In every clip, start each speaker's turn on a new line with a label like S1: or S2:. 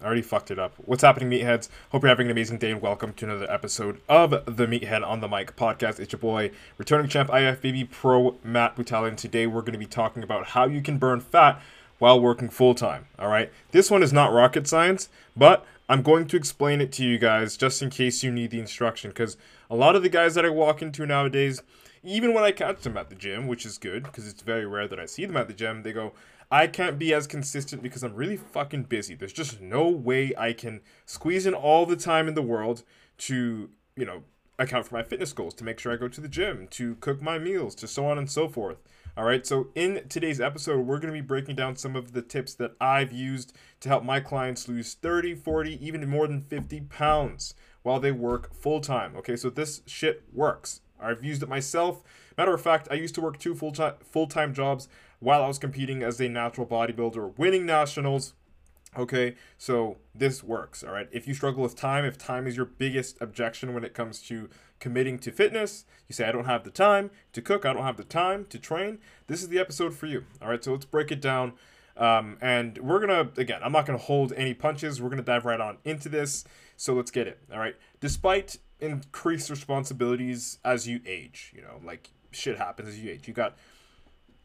S1: I already fucked it up. What's happening, meatheads? Hope you're having an amazing day and welcome to another episode of the Meathead on the Mic podcast. It's your boy, returning champ IFBB Pro Matt Butale. Today we're going to be talking about how you can burn fat while working full time. All right, this one is not rocket science, but I'm going to explain it to you guys just in case you need the instruction. Because a lot of the guys that I walk into nowadays, even when I catch them at the gym, which is good because it's very rare that I see them at the gym, they go, I can't be as consistent because I'm really fucking busy. There's just no way I can squeeze in all the time in the world to, you know, account for my fitness goals, to make sure I go to the gym, to cook my meals, to so on and so forth. All right, so in today's episode, we're going to be breaking down some of the tips that I've used to help my clients lose 30, 40, even more than 50 pounds while they work full time. Okay, so this shit works. I've used it myself. Matter of fact, I used to work two full time full time jobs while I was competing as a natural bodybuilder, winning nationals. Okay, so this works, all right? If you struggle with time, if time is your biggest objection when it comes to committing to fitness, you say, I don't have the time to cook, I don't have the time to train, this is the episode for you, all right? So let's break it down. Um, and we're gonna, again, I'm not gonna hold any punches, we're gonna dive right on into this. So let's get it, all right? Despite increased responsibilities as you age, you know, like shit happens as you age. You got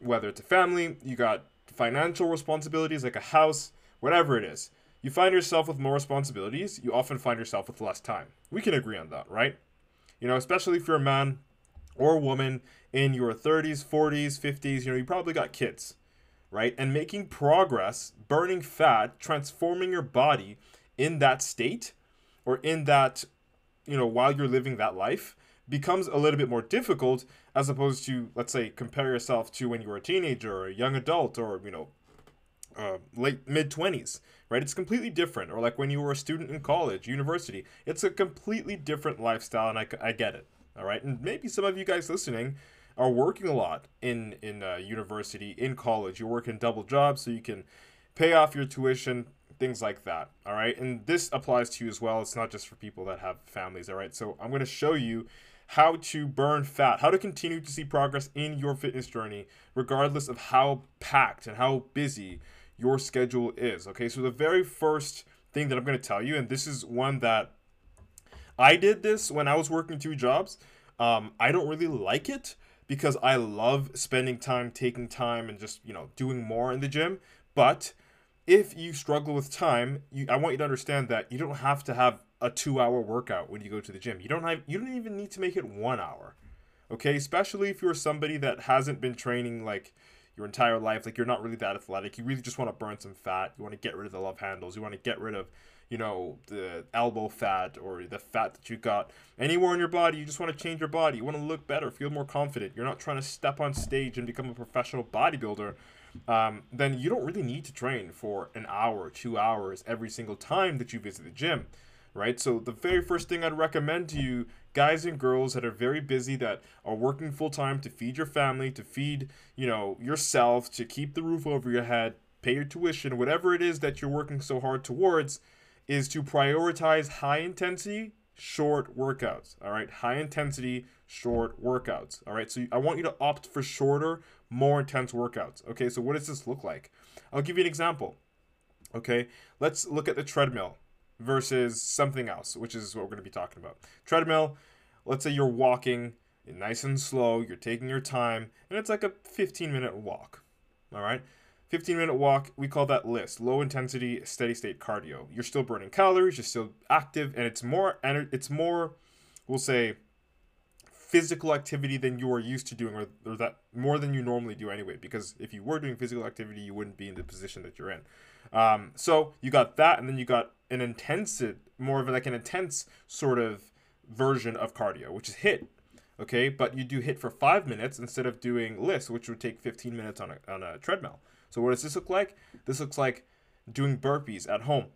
S1: whether it's a family, you got financial responsibilities like a house, whatever it is. You find yourself with more responsibilities, you often find yourself with less time. We can agree on that, right? You know, especially if you're a man or a woman in your 30s, 40s, 50s, you know, you probably got kids, right? And making progress, burning fat, transforming your body in that state or in that, you know, while you're living that life becomes a little bit more difficult as opposed to let's say compare yourself to when you were a teenager or a young adult or you know uh, late mid 20s right? It's completely different. Or like when you were a student in college university it's a completely different lifestyle and i, I get it all right? And maybe some of you guys listening are working a lot in in uh, university in college. You're working double jobs so you can pay off your tuition things like that all right? And this applies to you as well. It's not just for people that have families all right? So i'm going to show you how to burn fat, how to continue to see progress in your fitness journey, regardless of how packed and how busy your schedule is. Okay, so the very first thing that I'm going to tell you, and this is one that I did this when I was working two jobs. Um, I don't really like it because I love spending time, taking time, and just you know doing more in the gym. But if you struggle with time, you, I want you to understand that you don't have to have a two hour workout when you go to the gym. You don't have you don't even need to make it one hour. Okay, especially if you're somebody that hasn't been training like your entire life, like you're not really that athletic. You really just want to burn some fat. You want to get rid of the love handles. You want to get rid of, you know, the elbow fat or the fat that you got anywhere in your body. You just want to change your body. You want to look better, feel more confident. You're not trying to step on stage and become a professional bodybuilder. Um, then you don't really need to train for an hour, two hours every single time that you visit the gym right? So the very first thing I'd recommend to you, guys and girls that are very busy, that are working full time to feed your family, to feed, you know, yourself, to keep the roof over your head, pay your tuition, whatever it is that you're working so hard towards, is to prioritize high intensity, short workouts. All right, high intensity, short workouts. All right, so I want you to opt for shorter, more intense workouts. Okay, so what does this look like? I'll give you an example. Okay, let's look at the treadmill versus something else, which is what we're going to be talking about. Treadmill, let's say you're walking nice and slow, you're taking your time, and it's like a 15 minute walk. All right? 15 minute walk, we call that LISS, low intensity steady state cardio. You're still burning calories, you're still active, and it's more and it's more we'll say physical activity than you are used to doing, or, or that more than you normally do anyway. Because if you were doing physical activity, you wouldn't be in the position that you're in. Um, so you got that, and then you got an intense, more of like an intense sort of version of cardio, which is HIIT. Okay, but you do HIIT for five minutes instead of doing LISS, which would take 15 minutes on a, on a treadmill. So what does this look like? This looks like doing burpees at home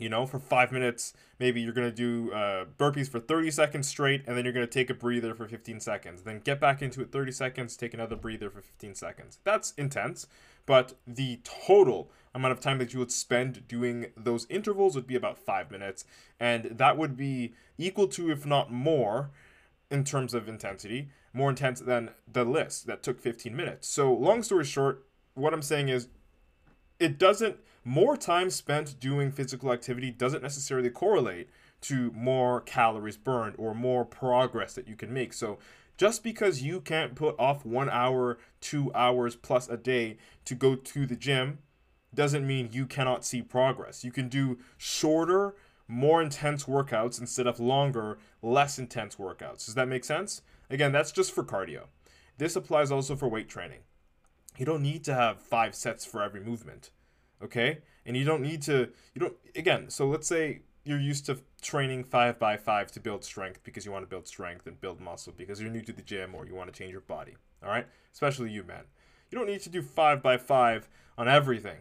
S1: you know, for five minutes, maybe you're going to do uh, burpees for 30 seconds straight, and then you're going to take a breather for 15 seconds. Then get back into it 30 seconds, take another breather for 15 seconds. That's intense, but the total amount of time that you would spend doing those intervals would be about five minutes, and that would be equal to, if not more, in terms of intensity, more intense than the LISS that took 15 minutes. So, long story short, what I'm saying is it doesn't more time spent doing physical activity doesn't necessarily correlate to more calories burned or more progress that you can make. So just because you can't put off 1 hour, 2 hours plus a day to go to the gym doesn't mean you cannot see progress. You can do shorter, more intense workouts instead of longer, less intense workouts. Does that make sense? Again, that's just for cardio. This applies also for weight training. You don't need to have five sets for every movement. Okay? And you don't need to you don't again, so let's say you're used to training five by five to build strength because you want to build strength and build muscle because you're new to the gym or you want to change your body. All right? Especially you men. You don't need to do five by five on everything.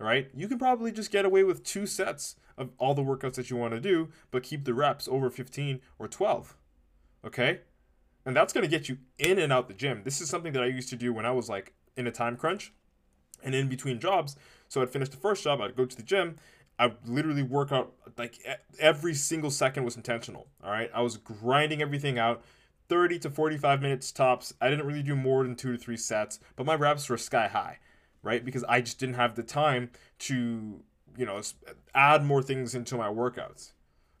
S1: All right? You can probably just get away with two sets of all the workouts that you want to do, but keep the reps over 15 or 12. Okay? And that's going to get you in and out the gym. This is something that I used to do when I was like in a time crunch and in between jobs. So I'd finish the first job, I'd go to the gym. I literally work out like every single second was intentional. All right, I was grinding everything out. 30 to 45 minutes tops. I didn't really do more than two to three sets, but my reps were sky high, right? Because I just didn't have the time to, you know, add more things into my workouts.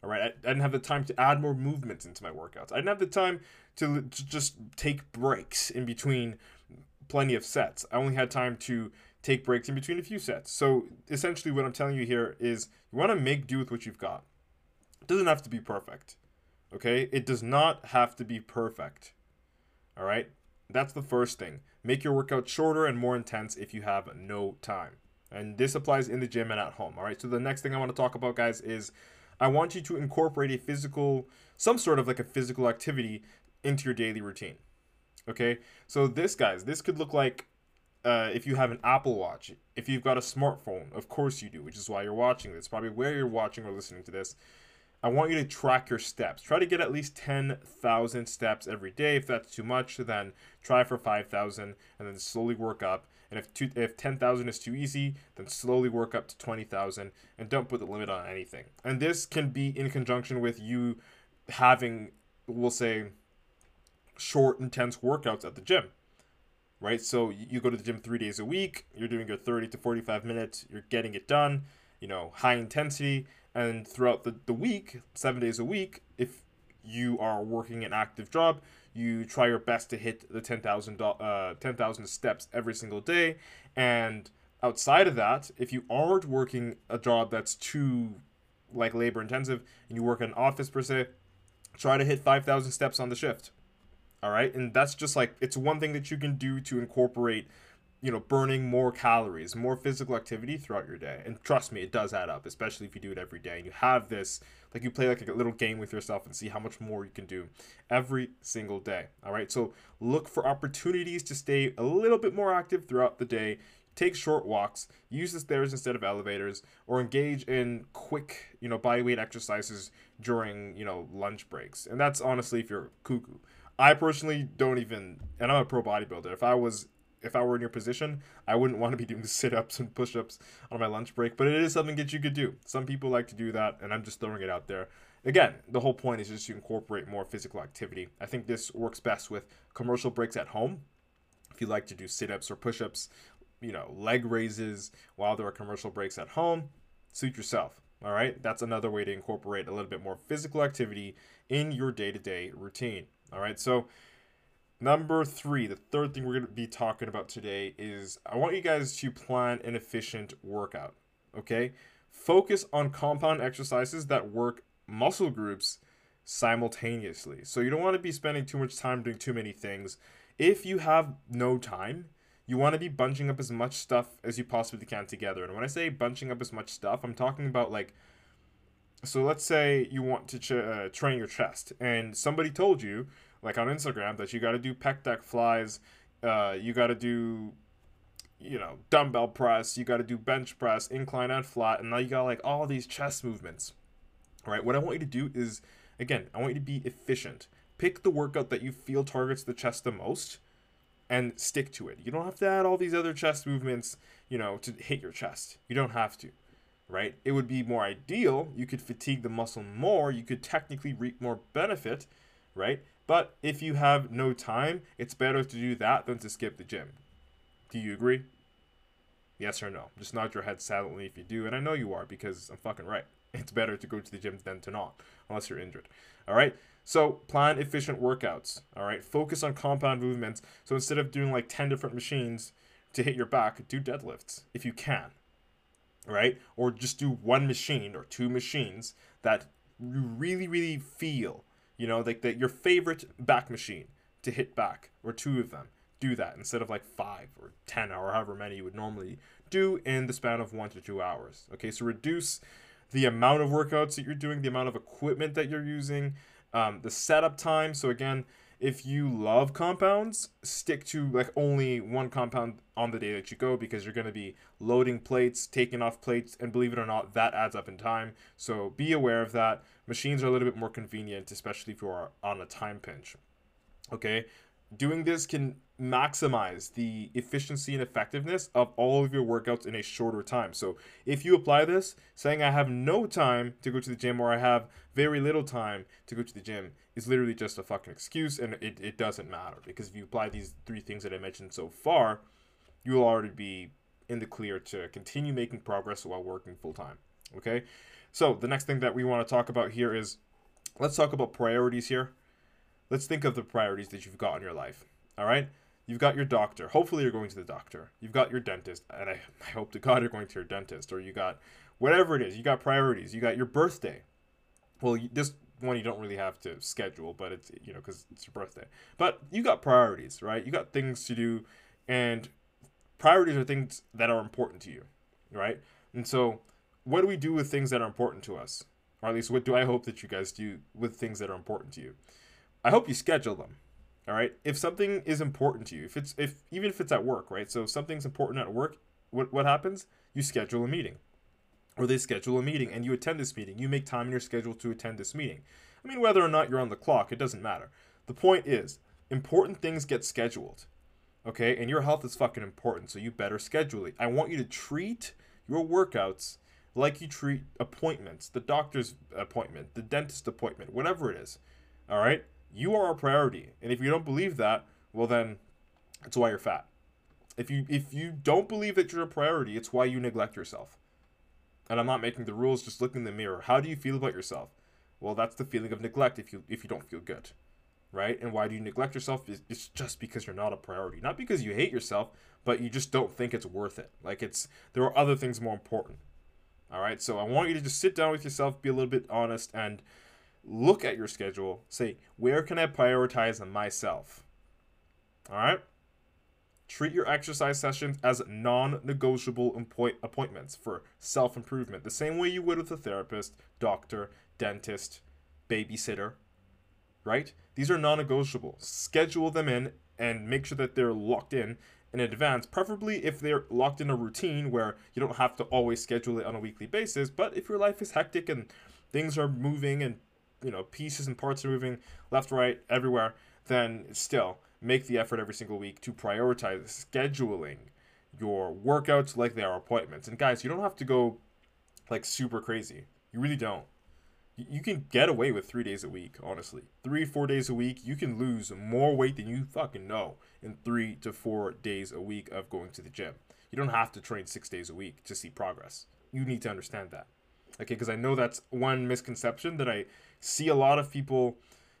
S1: All right, I, didn't have the time to add more movements into my workouts. I didn't have the time to, to just take breaks in between plenty of sets. I only had time to take breaks in between a few sets. So essentially, what I'm telling you here is you want to make do with what you've got. It doesn't have to be perfect. Okay? It does not have to be perfect. All right? That's the first thing. Make your workout shorter and more intense if you have no time. And this applies in the gym and at home. All right? So the next thing I want to talk about, guys, is I want you to incorporate a physical, some sort of like a physical activity into your daily routine. Okay, so this, guys, this could look like uh, if you have an Apple Watch, if you've got a smartphone, of course you do, which is why you're watching this, probably where you're watching or listening to this. I want you to track your steps. Try to get at least 10,000 steps every day. If that's too much, then try for 5,000 and then slowly work up. And if two, if 10,000 is too easy, then slowly work up to 20,000 and don't put the limit on anything. And this can be in conjunction with you having, we'll say, short, intense workouts at the gym, right? So you go to the gym three days a week, you're doing your 30 to 45 minutes, you're getting it done, you know, high intensity. And throughout the, the week, seven days a week, if you are working an active job, you try your best to hit the 10,000 uh, 10, steps every single day. And outside of that, if you aren't working a job that's too like labor intensive and you work in an office per se, try to hit 5,000 steps on the shift. All right. And that's just like, it's one thing that you can do to incorporate, you know, burning more calories, more physical activity throughout your day. And trust me, it does add up, especially if you do it every day. And you have this, like you play like a little game with yourself and see how much more you can do every single day. All right. So look for opportunities to stay a little bit more active throughout the day take short walks, use the stairs instead of elevators, or engage in quick, you know, body weight exercises during, you know, lunch breaks. And that's honestly if you're cuckoo. I personally don't even, and I'm a pro bodybuilder. If I was, if I were in your position, I wouldn't want to be doing sit ups and push ups on my lunch break. But it is something that you could do. Some people like to do that, and I'm just throwing it out there. Again, the whole point is just to incorporate more physical activity. I think this works best with commercial breaks at home. If you like to do sit ups or push ups, you know, leg raises while there are commercial breaks at home, suit yourself. All right, that's another way to incorporate a little bit more physical activity in your day to day routine. All right, so number three, the third thing we're going to be talking about today is I want you guys to plan an efficient workout. Okay, focus on compound exercises that work muscle groups simultaneously. So you don't want to be spending too much time doing too many things. If you have no time, you want to be bunching up as much stuff as you possibly can together. And when I say bunching up as much stuff, I'm talking about like so let's say you want to ch- uh, train your chest and somebody told you like on instagram that you got to do pec deck flies uh, you got to do you know dumbbell press you got to do bench press incline and flat and now you got like all these chest movements right? What i want you to do is again i want you to be efficient. Pick the workout that you feel targets the chest the most and stick to it. You don't have to add all these other chest movements you know to hit your chest. You don't have to right? It would be more ideal. You could fatigue the muscle more. You could technically reap more benefit, right? But if you have no time, it's better to do that than to skip the gym. Do you agree? Yes or no? Just nod your head silently if you do, and I know you are because I'm fucking right. It's better to go to the gym than to not, unless you're injured. All right? So, plan efficient workouts. All right? Focus on compound movements. So, instead of doing like 10 different machines to hit your back, do deadlifts if you can right? Or just do one machine or two machines that you really, really feel, you know, like that your favorite back machine to hit back, or two of them. Do that instead of like five or ten or however many you would normally do in the span of one to two hours. Okay, so reduce the amount of workouts that you're doing, the amount of equipment that you're using, um, the setup time. So again, if you love compounds, stick to like only one compound on the day that you go because you're going to be loading plates, taking off plates, and believe it or not, that adds up in time. So be aware of that. Machines are a little bit more convenient, especially if you are on a time pinch. Okay, doing this can maximize the efficiency and effectiveness of all of your workouts in a shorter time. So if you apply this, saying I have no time to go to the gym or I have very little time to go to the gym is literally just a fucking excuse and it, it doesn't matter because if you apply these three things that I mentioned so far, you will already be in the clear to continue making progress while working full time. Okay? So the next thing that we want to talk about here is let's talk about priorities here. Let's think of the priorities that you've got in your life. All right? You've got your doctor. Hopefully, you're going to the doctor. You've got your dentist, and I, I hope to God you're going to your dentist, or you got whatever it is. You got priorities. You got your birthday. Well, this one you don't really have to schedule, but it's you know because it's your birthday. But you got priorities, right? You got things to do, and priorities are things that are important to you, right? And so, what do we do with things that are important to us? Or at least, what do I hope that you guys do with things that are important to you? I hope you schedule them all right. If something is important to you, if it's if even if it's at work, right? So if something's important at work, what what happens? You schedule a meeting. Or they schedule a meeting and you attend this meeting. You make time in your schedule to attend this meeting. I mean, whether or not you're on the clock, it doesn't matter. The point is, important things get scheduled. Okay? And your health is fucking important, so you better schedule it. I want you to treat your workouts like you treat appointments, the doctor's appointment, the dentist appointment, whatever it is. All right? You are a priority. And if you don't believe that, well then it's why you're fat. If you if you don't believe that you're a priority, it's why you neglect yourself. And I'm not making the rules, just look in the mirror. How do you feel about yourself? Well, that's the feeling of neglect if you if you don't feel good. Right? And why do you neglect yourself? It's just because you're not a priority. Not because you hate yourself, but you just don't think it's worth it. Like it's there are other things more important. All right? So I want you to just sit down with yourself, be a little bit honest and look at your schedule, say, where can I prioritize myself? All right? Treat your exercise sessions as non negotiable appointments for self improvement, the same way you would with a therapist, doctor, dentist, babysitter, right? These are non negotiable. Schedule them in and make sure that they're locked in in advance, preferably if they're locked in a routine where you don't have to always schedule it on a weekly basis. But if your life is hectic and things are moving and you know pieces and parts are moving left, right, everywhere, then still make the effort every single week to prioritize scheduling your workouts like they are appointments. And guys, you don't have to go like super crazy. You really don't. You can get away with three days a week, honestly. Three, four days a week, you can lose more weight than you fucking know in three to four days a week of going to the gym. You don't have to train six days a week to see progress. You need to understand that. Okay, because I know that's one misconception that I see a lot of people,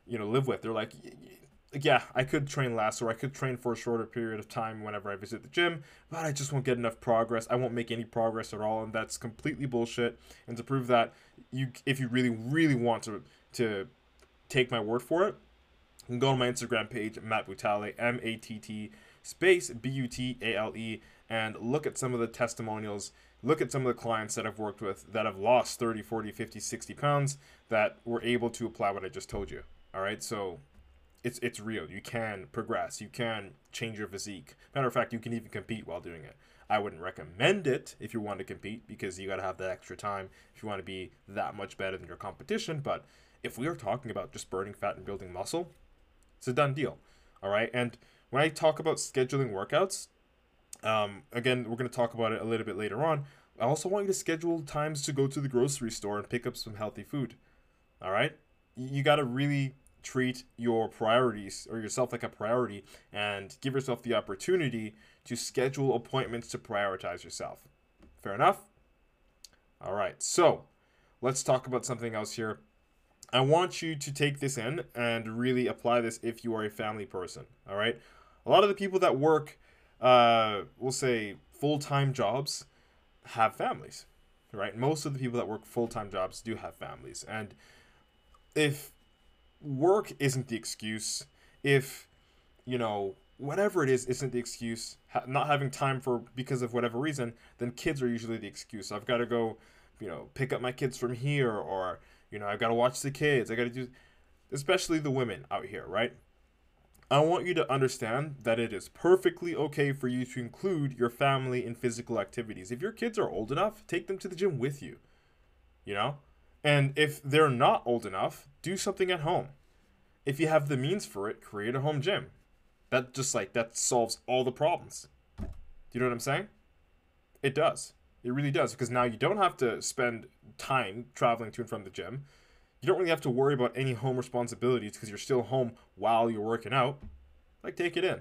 S1: you know, live with. They're like, yeah, I could train less or I could train for a shorter period of time whenever I visit the gym, but I just won't get enough progress. I won't make any progress at all, and that's completely bullshit. And to prove that, you if you really really want to to take my word for it, you can go on my Instagram page, Matt Butale, M A T T space B U T A L E, and look at some of the testimonials. Look at some of the clients that I've worked with that have lost 30, 40, 50, 60 pounds that were able to apply what I just told you. All right, so it's it's real. You can progress. You can change your physique. Matter of fact, you can even compete while doing it. I wouldn't recommend it if you want to compete because you got to have that extra time if you want to be that much better than your competition. But if we are talking about just burning fat and building muscle, it's a done deal. All right. And when I talk about scheduling workouts, um, again, we're going to talk about it a little bit later on. I also want you to schedule times to go to the grocery store and pick up some healthy food. All right. You got to really treat your priorities or yourself like a priority and give yourself the opportunity to schedule appointments to prioritize yourself. Fair enough? All right, so let's talk about something else here. I want you to take this in and really apply this if you are a family person. All right, a lot of the people that work, uh, we'll say full time jobs, have families, right? Most of the people that work full time jobs do have families, and if work isn't the excuse if you know whatever it is isn't the excuse ha- not having time for because of whatever reason then kids are usually the excuse. I've got to go you know pick up my kids from here or you know i've got to watch the kids. I got to do especially the women out here right i want you to understand that it is perfectly okay for you to include your family in physical activities if your kids are old enough take them to the gym with you you know and if they're not old enough, do something at home. If you have the means for it, create a home gym. That just like that solves all the problems. Do you know what I'm saying? It does. It really does because now you don't have to spend time traveling to and from the gym. You don't really have to worry about any home responsibilities because you're still home while you're working out. Like take it in.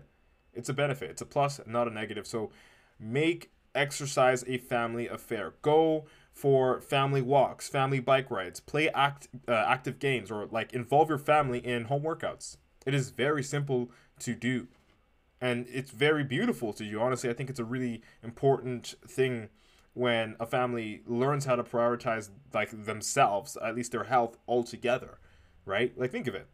S1: It's a benefit. It's a plus, not a negative. So make exercise a family affair. Go for family walks, family bike rides, play act, uh, active games, or like involve your family in home workouts. It is very simple to do. And it's very beautiful to do. Honestly, I think it's a really important thing when a family learns how to prioritize like themselves, at least their health altogether, right? Like think of it.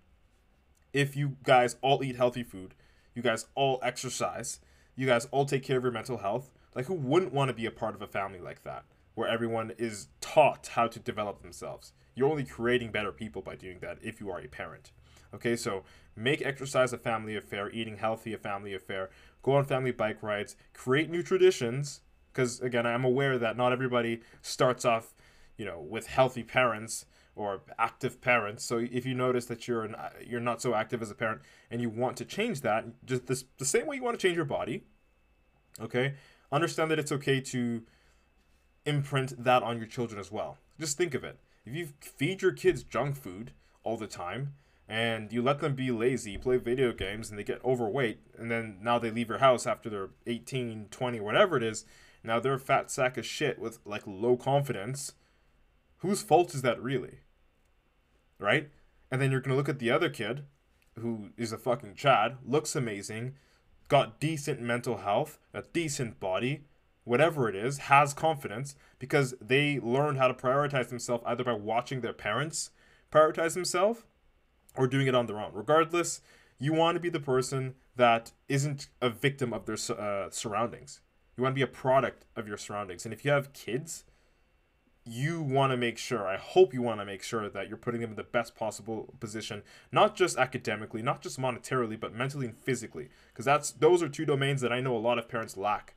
S1: If you guys all eat healthy food, you guys all exercise, you guys all take care of your mental health, like who wouldn't want to be a part of a family like that? where everyone is taught how to develop themselves. You're only creating better people by doing that if you are a parent. Okay, so make exercise a family affair, eating healthy a family affair, go on family bike rides, create new traditions. Because again, I'm aware that not everybody starts off, you know, with healthy parents or active parents. So if you notice that you're an, you're not so active as a parent and you want to change that, just this, the same way you want to change your body. Okay, understand that it's okay to imprint that on your children as well. Just think of it. If you feed your kids junk food all the time and you let them be lazy, play video games, and they get overweight, and then now they leave your house after they're 18, 20, whatever it is, now they're a fat sack of shit with like low confidence. Whose fault is that really? Right? And then you're to look at the other kid who is a fucking Chad, looks amazing, got decent mental health, a decent body, whatever it is, has confidence because they learned how to prioritize themselves either by watching their parents prioritize themselves or doing it on their own. Regardless, you want to be the person that isn't a victim of their uh, surroundings. You want to be a product of your surroundings. And if you have kids, you want to make sure, I hope you want to make sure that you're putting them in the best possible position, not just academically, not just monetarily, but mentally and physically. Because that's those are two domains that I know a lot of parents lack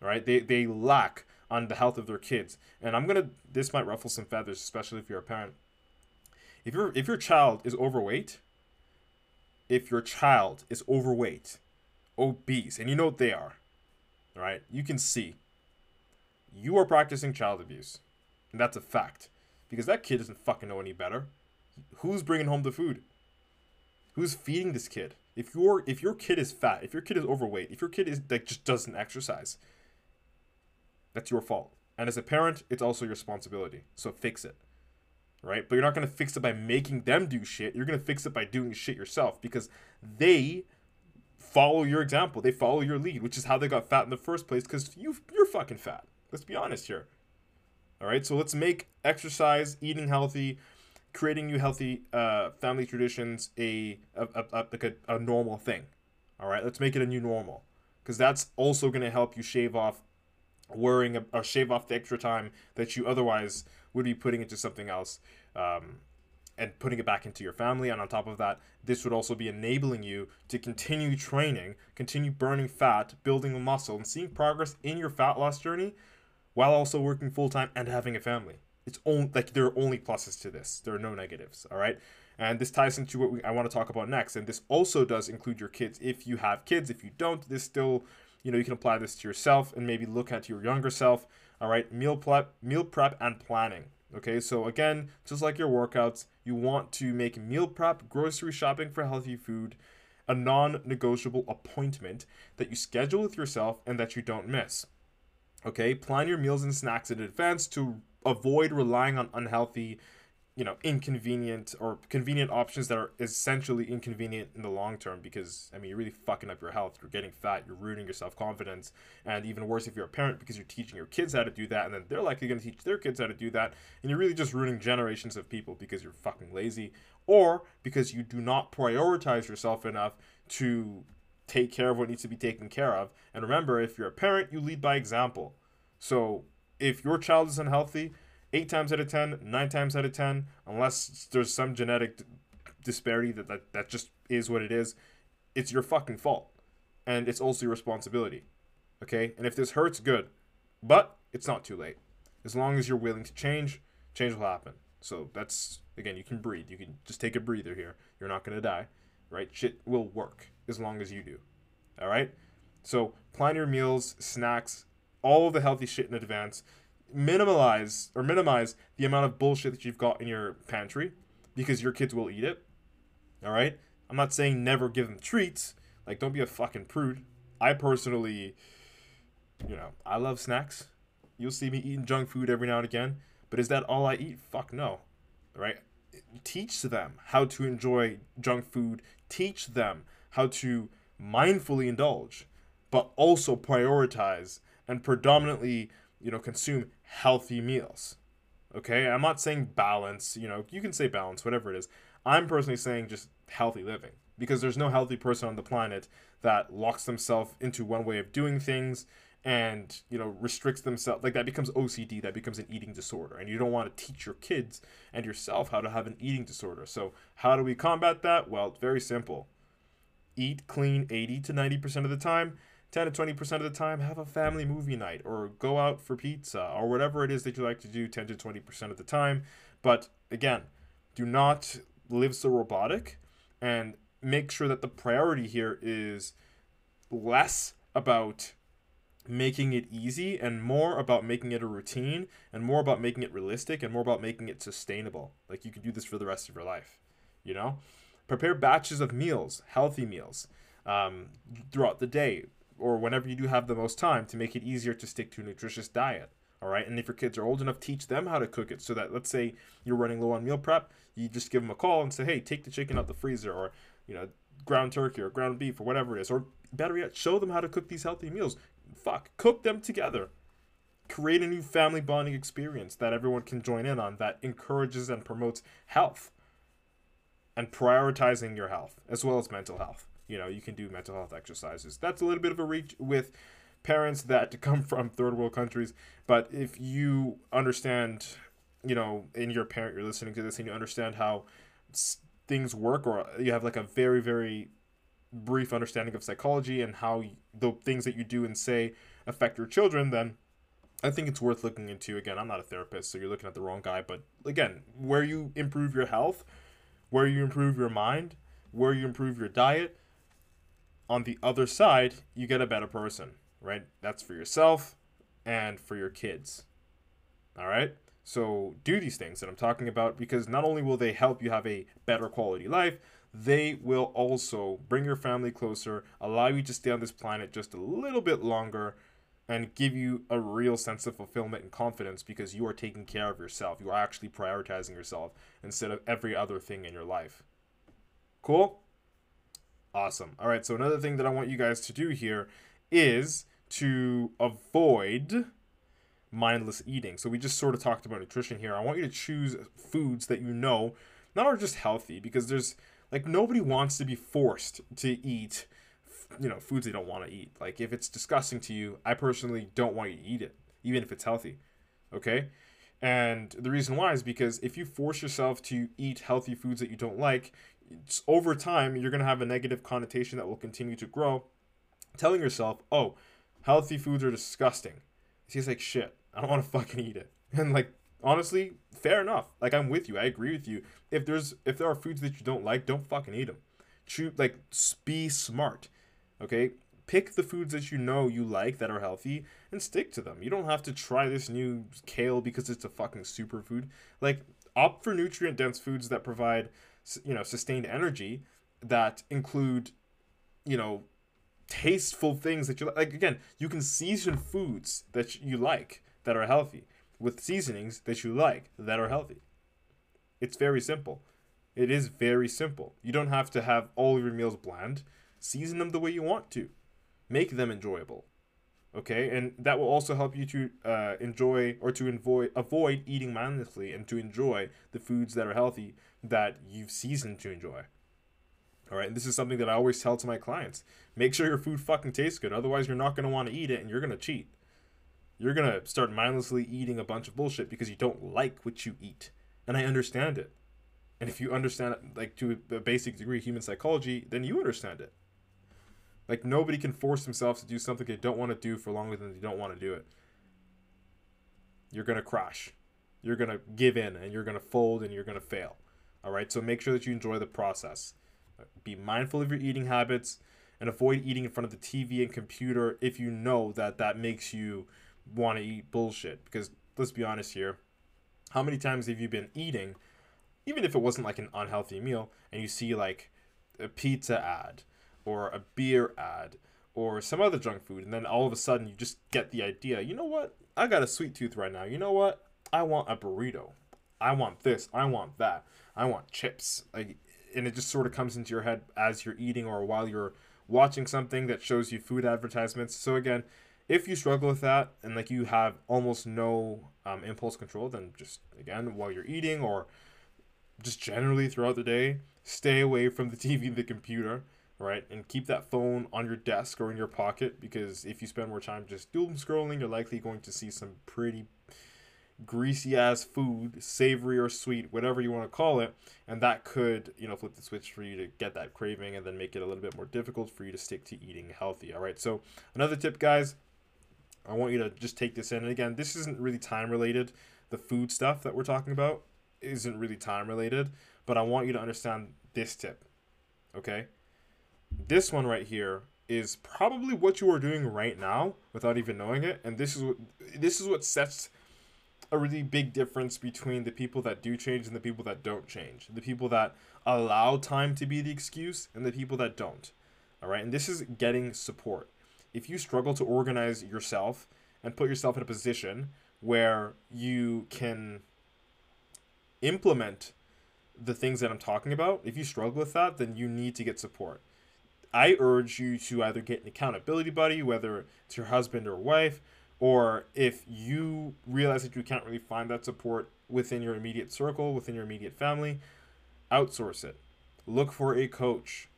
S1: right? They they lack on the health of their kids, and I'm gonna. This might ruffle some feathers, especially if you're a parent. If your if your child is overweight, if your child is overweight, obese, and you know what they are, right? You can see. You are practicing child abuse, and that's a fact, because that kid doesn't fucking know any better. Who's bringing home the food? Who's feeding this kid? If your if your kid is fat, if your kid is overweight, if your kid is like just doesn't exercise, that's your fault. And as a parent, it's also your responsibility. So fix it. Right? But you're not going to fix it by making them do shit. You're going to fix it by doing shit yourself because they follow your example. They follow your lead, which is how they got fat in the first place because you, you're fucking fat. Let's be honest here. All right? So let's make exercise, eating healthy, creating new healthy uh, family traditions a, a, a, a like a, a normal thing. All right, let's make it a new normal because that's also going to help you shave off worrying or shave off the extra time that you otherwise would be putting into something else um, and putting it back into your family. And on top of that this would also be enabling you to continue training continue burning fat building muscle and seeing progress in your fat loss journey while also working full-time and having a family. It's only like there are only pluses to this. There are no negatives all right? And this ties into what we, i want to talk about next. And this also does include your kids. If you have kids if you don't this still you know you can apply this to yourself and maybe look at your younger self all right? Meal prep meal prep and planning okay so again just like your workouts you want to make meal prep grocery shopping for healthy food a non-negotiable appointment that you schedule with yourself and that you don't miss. Okay plan your meals and snacks in advance to avoid relying on unhealthy you know inconvenient or convenient options that are essentially inconvenient in the long term because i mean you're really fucking up your health you're getting fat you're ruining your self-confidence and even worse if you're a parent because you're teaching your kids how to do that and then they're likely going to teach their kids how to do that and you're really just ruining generations of people because you're fucking lazy or because you do not prioritize yourself enough to take care of what needs to be taken care of. And remember if you're a parent you lead by example. So if your child is unhealthy eight times out of ten, nine times out of ten, unless there's some genetic disparity that, that that just is what it is, it's your fucking fault. And it's also your responsibility. Okay? And if this hurts, good. But it's not too late. As long as you're willing to change, change will happen. So that's again, you can breathe. You can just take a breather here. You're not gonna die. Right? Shit will work as long as you do. Alright? So plan your meals, snacks, all of the healthy shit in advance minimize or minimize the amount of bullshit that you've got in your pantry because your kids will eat it. All right? I'm not saying never give them treats. Like don't be a fucking prude. I personally you know, I love snacks. You'll see me eating junk food every now and again, but is that all I eat? Fuck no. Right? Teach them how to enjoy junk food. Teach them how to mindfully indulge, but also prioritize and predominantly you know, consume healthy meals. Okay? I'm not saying balance, you know, you can say balance, whatever it is. I'm personally saying just healthy living because there's no healthy person on the planet that locks themselves into one way of doing things and you know restricts themselves like that becomes OCD that becomes an eating disorder and you don't want to teach your kids and yourself how to have an eating disorder so how do we combat that well very simple eat clean 80 to 90% of the time 10 to 20% of the time, have a family movie night or go out for pizza or whatever it is that you like to do 10 to 20% of the time. But again, do not live so robotic and make sure that the priority here is less about making it easy and more about making it a routine and more about making it realistic and more about making it sustainable. Like you can do this for the rest of your life, you know? Prepare batches of meals, healthy meals, um, throughout the day or whenever you do have the most time to make it easier to stick to a nutritious diet. All right. And if your kids are old enough, teach them how to cook it so that, let's say, you're running low on meal prep, you just give them a call and say, hey, take the chicken out the freezer or, you know, ground turkey or ground beef or whatever it is. Or better yet, show them how to cook these healthy meals. Fuck, cook them together. Create a new family bonding experience that everyone can join in on that encourages and promotes health and prioritizing your health as well as mental health you know you can do mental health exercises that's a little bit of a reach with parents that come from third world countries but if you understand you know in your parent you're listening to this and you understand how things work or you have like a very very brief understanding of psychology and how the things that you do and say affect your children then I think it's worth looking into. Again, I'm not a therapist, so you're looking at the wrong guy. But again, where you improve your health, where you improve your mind, where you improve your diet, on the other side, you get a better person, right? That's for yourself and for your kids. All right? So do these things that I'm talking about because not only will they help you have a better quality life, they will also bring your family closer, allow you to stay on this planet just a little bit longer, and give you a real sense of fulfillment and confidence because you are taking care of yourself. You are actually prioritizing yourself instead of every other thing in your life. Cool? Awesome. All right, so another thing that I want you guys to do here is to avoid mindless eating. So we just sort of talked about nutrition here. I want you to choose foods that you know not are just healthy because there's like nobody wants to be forced to eat you know foods they don't want to eat. Like if it's disgusting to you, I personally don't want you to eat it even if it's healthy. Okay? And the reason why is because if you force yourself to eat healthy foods that you don't like, over time you're going to have a negative connotation that will continue to grow, telling yourself, "Oh, healthy foods are disgusting." It tastes like shit. I don't want to fucking eat it. And like honestly, fair enough. Like I'm with you. I agree with you. If there's if there are foods that you don't like, don't fucking eat them. Choose like be smart. Okay? Pick the foods that you know you like that are healthy and stick to them. You don't have to try this new kale because it's a fucking superfood. Like opt for nutrient dense foods that provide you know sustained energy that include you know tasteful things that you like. like again you can season foods that you like that are healthy with seasonings that you like that are healthy. It's very simple. It is very simple. You don't have to have all of your meals bland. Season them the way you want to. Make them enjoyable okay? And that will also help you to uh, enjoy or to avoid avoid eating mindlessly and to enjoy the foods that are healthy that you've seasoned to enjoy. All right and this is something that i always tell to my clients. Make sure your food fucking tastes good otherwise you're not going to want to eat it and you're going to cheat. You're going to start mindlessly eating a bunch of bullshit because you don't like what you eat. And i understand it. And if you understand like to a basic degree human psychology then you understand it like nobody can force themselves to do something they don't want to do for longer than they don't want to do it. You're gonna crash. You're gonna give in and you're gonna fold and you're gonna fail. All right. So make sure that you enjoy the process. Be mindful of your eating habits and avoid eating in front of the TV and computer if you know that that makes you want to eat bullshit. Because let's be honest here, how many times have you been eating, even if it wasn't like an unhealthy meal, and you see like a pizza ad or a beer ad or some other junk food and then all of a sudden you just get the idea you know what? I got a sweet tooth right now. You know what? I want a burrito. I want this. I want that. I want chips. Like and it just sort of comes into your head as you're eating or while you're watching something that shows you food advertisements. So again if you struggle with that and like you have almost no um, impulse control then just again while you're eating or just generally throughout the day stay away from the tv the computer right? And keep that phone on your desk or in your pocket because if you spend more time just doom scrolling, you're likely going to see some pretty greasy ass food, savory or sweet, whatever you want to call it, and that could, you know, flip the switch for you to get that craving and then make it a little bit more difficult for you to stick to eating healthy. All right. So, another tip, guys, I want you to just take this in. And again, this isn't really time related. The food stuff that we're talking about isn't really time related, but I want you to understand this tip. Okay? This one right here is probably what you are doing right now without even knowing it, and this is what this is what sets a really big difference between the people that do change and the people that don't change. The people that allow time to be the excuse and the people that don't. All right, and this is getting support. If you struggle to organize yourself and put yourself in a position where you can implement the things that I'm talking about, if you struggle with that, then you need to get support. I urge you to either get an accountability buddy, whether it's your husband or wife, or if you realize that you can't really find that support within your immediate circle, within your immediate family, outsource it. Look for a coach.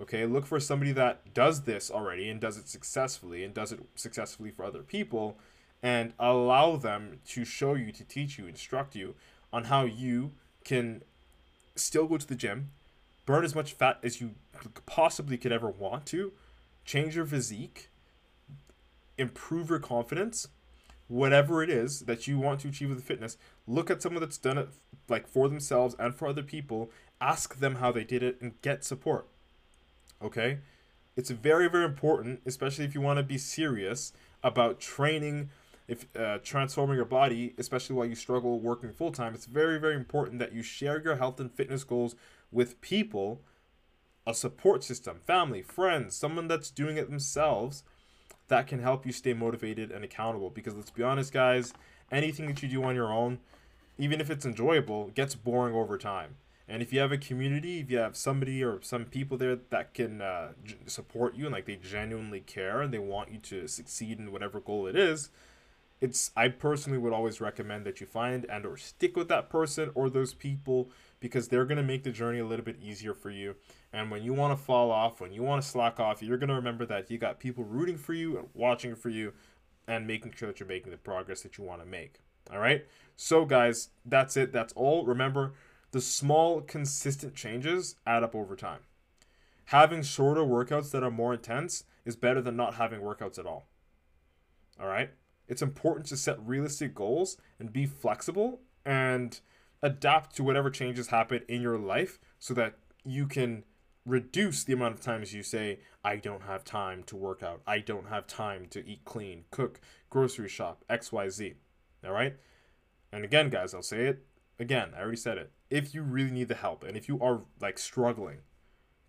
S1: Okay, look for somebody that does this already and does it successfully and does it successfully for other people and allow them to show you, to teach you, instruct you on how you can still go to the gym, burn as much fat as you possibly could ever want to, change your physique, improve your confidence, whatever it is that you want to achieve with fitness, look at someone that's done it like for themselves and for other people, ask them how they did it and get support. Okay? It's very very important, especially if you want to be serious about training if uh, transforming your body, especially while you struggle working full time, it's very, very important that you share your health and fitness goals with people, a support system, family, friends, someone that's doing it themselves that can help you stay motivated and accountable. Because let's be honest, guys, anything that you do on your own, even if it's enjoyable, gets boring over time. And if you have a community, if you have somebody or some people there that can uh, support you and like they genuinely care and they want you to succeed in whatever goal it is, it's I personally would always recommend that you find and or stick with that person or those people because they're going to make the journey a little bit easier for you. And when you want to fall off, when you want to slack off, you're going to remember that you got people rooting for you and watching for you and making sure that you're making the progress that you want to make. All right? So guys, that's it. That's all. Remember, the small consistent changes add up over time. Having shorter workouts that are more intense is better than not having workouts at all. All right? It's important to set realistic goals and be flexible and adapt to whatever changes happen in your life so that you can reduce the amount of times you say, I don't have time to work out. I don't have time to eat clean, cook, grocery shop, XYZ. All right? And again, guys, I'll say it again. I already said it. If you really need the help and if you are like struggling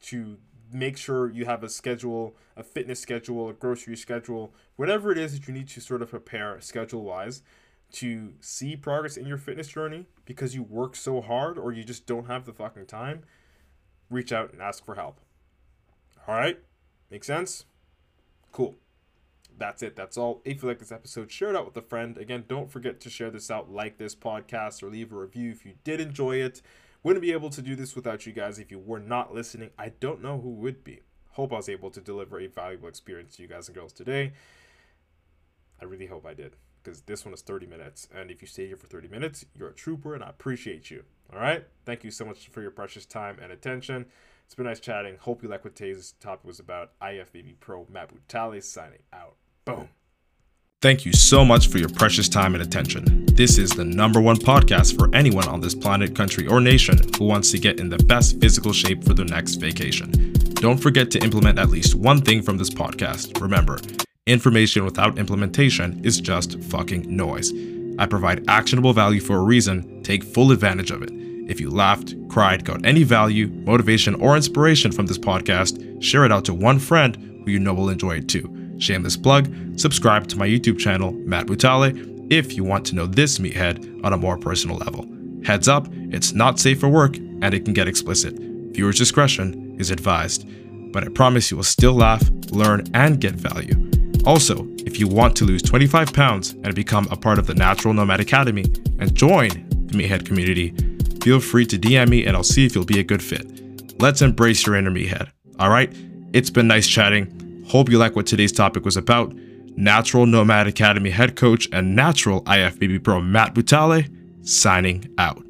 S1: to make sure you have a schedule, a fitness schedule, a grocery schedule, whatever it is that you need to sort of prepare schedule wise to see progress in your fitness journey because you work so hard or you just don't have the fucking time, reach out and ask for help. All right? Make sense? Cool. That's it. That's all. If you like this episode, share it out with a friend. Again, don't forget to share this out, like this podcast, or leave a review if you did enjoy it. Wouldn't be able to do this without you guys if you were not listening. I don't know who would be. Hope I was able to deliver a valuable experience to you guys and girls today. I really hope I did because this one is 30 minutes. And if you stay here for 30 minutes, you're a trooper and I appreciate you. All right. Thank you so much for your precious time and attention. It's been nice chatting. Hope you like what today's topic was about. IFBB Pro Matt Butale signing out. Boom. Thank you so much for your precious time and attention. This is the number one podcast for anyone on this planet, country, or nation who wants to get in the best physical shape for their next vacation. Don't forget to implement at least one thing from this podcast. Remember, information without implementation is just fucking noise. I provide actionable value for a reason. Take full advantage of it. If you laughed, cried, got any value, motivation, or inspiration from this podcast, share it out to one friend who you know will enjoy it too. Shameless plug, subscribe to my YouTube channel, Matt Butale, if you want to know this meathead on a more personal level. Heads up, it's not safe for work and it can get explicit. Viewer's discretion is advised. But I promise you will still laugh, learn, and get value. Also, if you want to lose 25 pounds and become a part of the Natural Nomad Academy and join the Meathead community, feel free to DM me and I'll see if you'll be a good fit. Let's embrace your inner meathead. All right? It's been nice chatting. Hope you like what today's topic was about. Natural Nomad Academy head coach and natural IFBB pro Matt Butale signing out.